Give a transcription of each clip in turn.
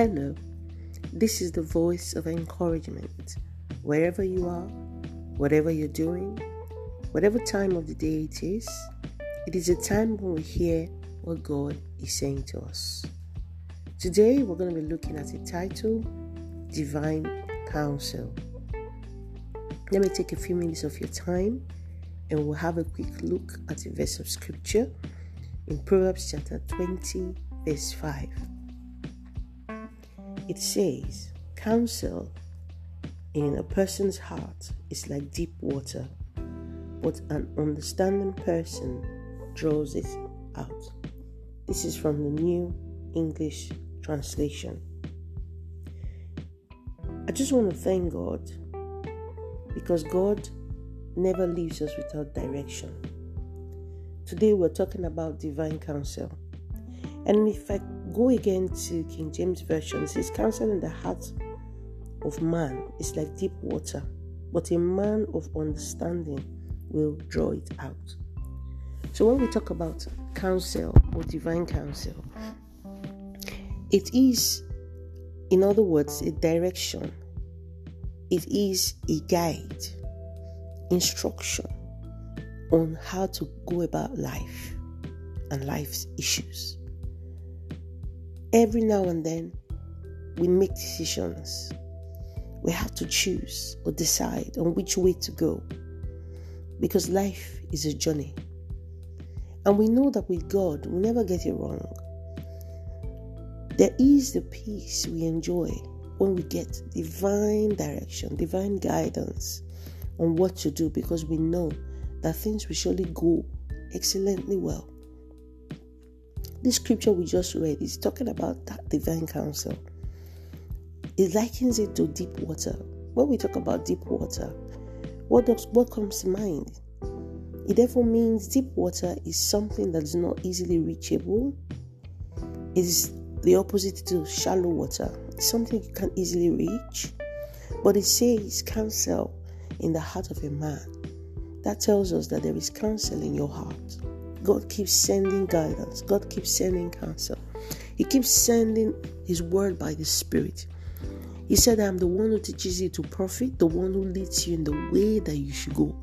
Hello, this is the voice of encouragement. Wherever you are, whatever you're doing, whatever time of the day it is, it is a time when we hear what God is saying to us. Today, we're going to be looking at the title Divine Counsel. Let me take a few minutes of your time and we'll have a quick look at the verse of scripture in Proverbs chapter 20, verse 5. It says, Counsel in a person's heart is like deep water, but an understanding person draws it out. This is from the New English Translation. I just want to thank God because God never leaves us without direction. Today we're talking about divine counsel. And if I go again to King James Version, it says, Counsel in the heart of man is like deep water, but a man of understanding will draw it out. So when we talk about counsel or divine counsel, it is, in other words, a direction, it is a guide, instruction on how to go about life and life's issues. Every now and then, we make decisions. We have to choose or decide on which way to go because life is a journey. And we know that with God, we never get it wrong. There is the peace we enjoy when we get divine direction, divine guidance on what to do because we know that things will surely go excellently well. This scripture we just read is talking about that divine counsel. It likens it to deep water. When we talk about deep water, what does what comes to mind? It therefore means deep water is something that is not easily reachable. It is the opposite to shallow water. It's something you can easily reach. But it says counsel in the heart of a man. That tells us that there is counsel in your heart. God keeps sending guidance. God keeps sending counsel. He keeps sending His word by the Spirit. He said, I'm the one who teaches you to profit, the one who leads you in the way that you should go.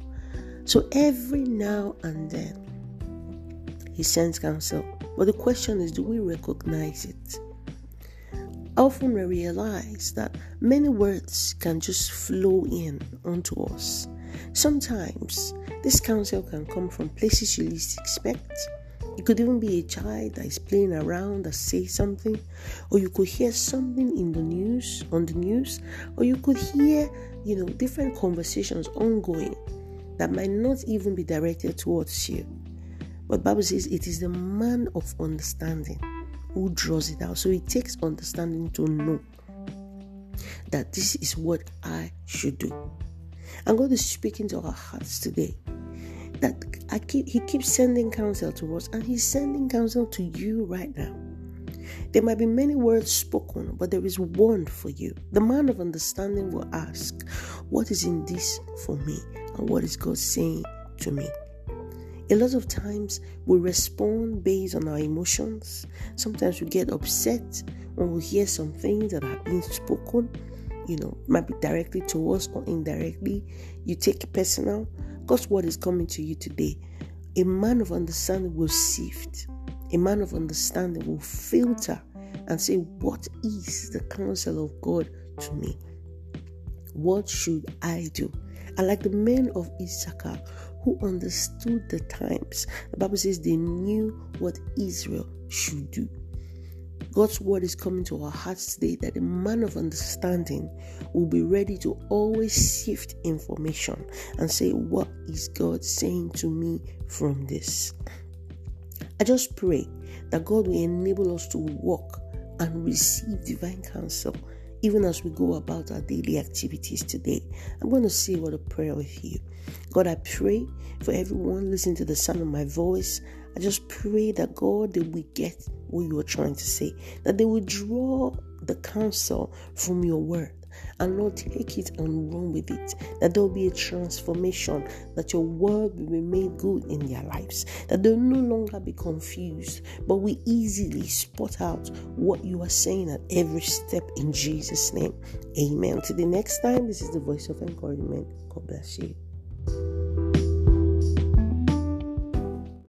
So every now and then, He sends counsel. But the question is, do we recognize it? Often we realize that many words can just flow in onto us. Sometimes this counsel can come from places you least expect. It could even be a child that is playing around that says something, or you could hear something in the news, on the news, or you could hear, you know, different conversations ongoing that might not even be directed towards you. But Bible says it is the man of understanding who draws it out. So it takes understanding to know that this is what I should do. And God is speaking to our hearts today. That I keep He keeps sending counsel to us, and He's sending counsel to you right now. There might be many words spoken, but there is one for you. The man of understanding will ask, What is in this for me? And what is God saying to me? A lot of times we respond based on our emotions. Sometimes we get upset when we hear some things that have been spoken, you know, might be directly to us or indirectly. You take it personal. God's word is coming to you today. A man of understanding will sift, a man of understanding will filter and say, What is the counsel of God to me? What should I do? And like the men of Issachar who understood the times, the Bible says they knew what Israel should do. God's word is coming to our hearts today that a man of understanding will be ready to always sift information and say, What is God saying to me from this? I just pray that God will enable us to walk and receive divine counsel even as we go about our daily activities today. I'm going to say what a prayer with you. God, I pray for everyone listening to the sound of my voice. I just pray that God, they will get what you are trying to say, that they will draw the counsel from your word, And Lord, take it and run with it. That there will be a transformation, that your word will be made good in their lives, that they'll no longer be confused, but we easily spot out what you are saying at every step in Jesus' name. Amen. Till the next time, this is the voice of encouragement. God bless you.